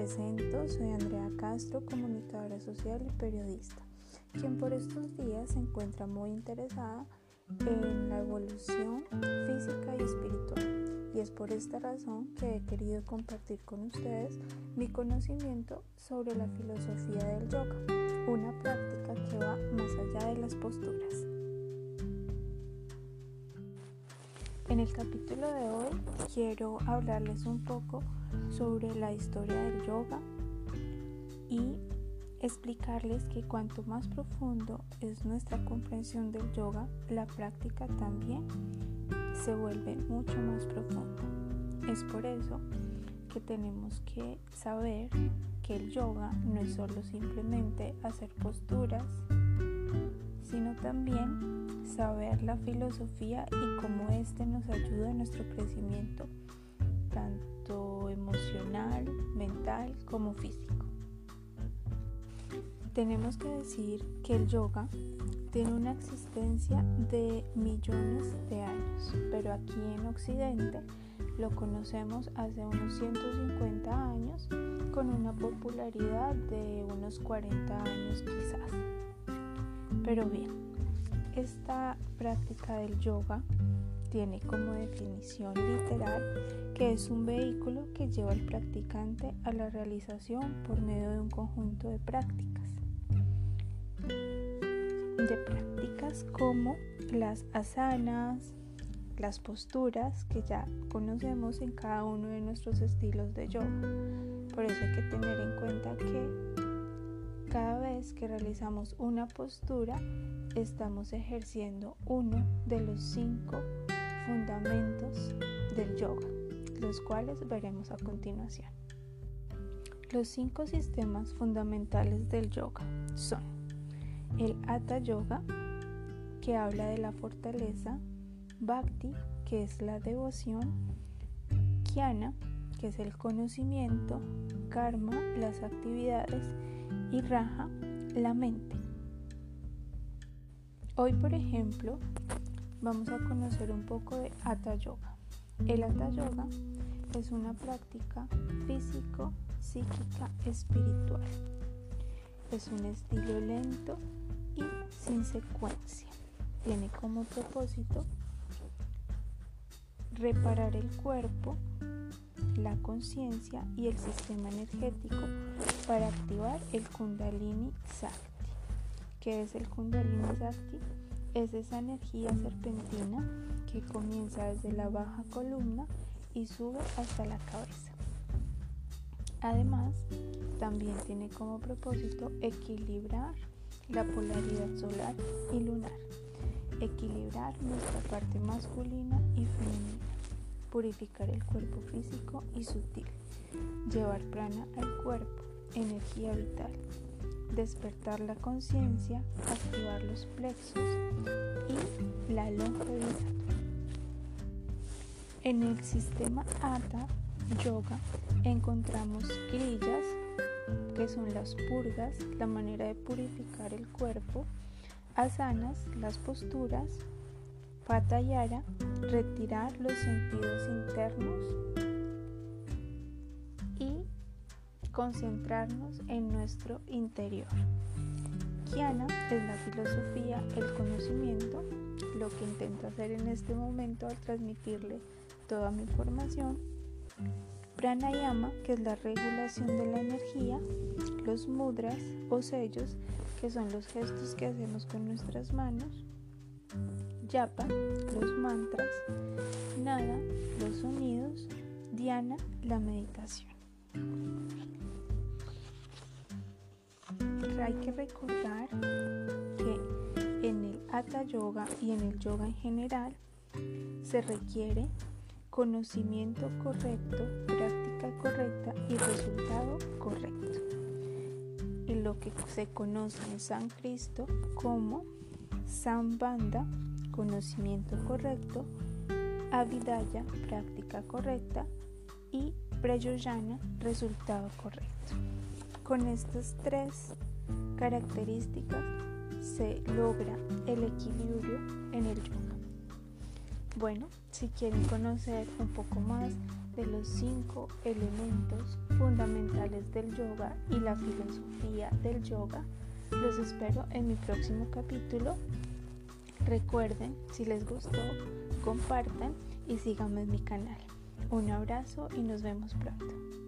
presento, soy Andrea Castro, comunicadora social y periodista, quien por estos días se encuentra muy interesada en la evolución física y espiritual. Y es por esta razón que he querido compartir con ustedes mi conocimiento sobre la filosofía del yoga, una práctica que va más allá de las posturas. En el capítulo de hoy quiero hablarles un poco sobre la historia del yoga y explicarles que cuanto más profundo es nuestra comprensión del yoga, la práctica también se vuelve mucho más profunda. Es por eso que tenemos que saber que el yoga no es solo simplemente hacer posturas, también saber la filosofía y cómo éste nos ayuda en nuestro crecimiento, tanto emocional, mental como físico. Tenemos que decir que el yoga tiene una existencia de millones de años, pero aquí en Occidente lo conocemos hace unos 150 años con una popularidad de unos 40 años quizás. Pero bien, esta práctica del yoga tiene como definición literal que es un vehículo que lleva al practicante a la realización por medio de un conjunto de prácticas. De prácticas como las asanas, las posturas que ya conocemos en cada uno de nuestros estilos de yoga. Por eso hay que tener en cuenta que cada vez que realizamos una postura, estamos ejerciendo uno de los cinco fundamentos del yoga, los cuales veremos a continuación. Los cinco sistemas fundamentales del yoga son el Hatha Yoga, que habla de la fortaleza, Bhakti, que es la devoción, Jnana, que es el conocimiento, Karma, las actividades, y raja la mente. Hoy, por ejemplo, vamos a conocer un poco de Hatha Yoga. El Hatha Yoga es una práctica físico, psíquica, espiritual. Es un estilo lento y sin secuencia. Tiene como propósito reparar el cuerpo la conciencia y el sistema energético para activar el Kundalini Sakti. ¿Qué es el Kundalini Sakti? Es esa energía serpentina que comienza desde la baja columna y sube hasta la cabeza. Además, también tiene como propósito equilibrar la polaridad solar y lunar, equilibrar nuestra parte masculina y femenina purificar el cuerpo físico y sutil, llevar prana al cuerpo, energía vital, despertar la conciencia, activar los plexos y la longevidad. En el sistema Hatha Yoga encontramos grillas, que son las purgas, la manera de purificar el cuerpo, asanas, las posturas, Patayara, retirar los sentidos internos y concentrarnos en nuestro interior. Kiana es la filosofía, el conocimiento, lo que intento hacer en este momento al transmitirle toda mi información. Pranayama, que es la regulación de la energía, los mudras o sellos, que son los gestos que hacemos con nuestras manos, Yapa, los mantras, Nada, los sonidos, Diana, la meditación. Hay que recordar que en el Hatha Yoga y en el yoga en general se requiere conocimiento correcto, práctica correcta y resultado correcto. En lo que se conoce en San Cristo como Sambanda conocimiento correcto, Avidaya, práctica correcta y Prayoyana, resultado correcto. Con estas tres características se logra el equilibrio en el yoga. Bueno, si quieren conocer un poco más de los cinco elementos fundamentales del yoga y la filosofía del yoga, los espero en mi próximo capítulo. Recuerden, si les gustó, compartan y síganme en mi canal. Un abrazo y nos vemos pronto.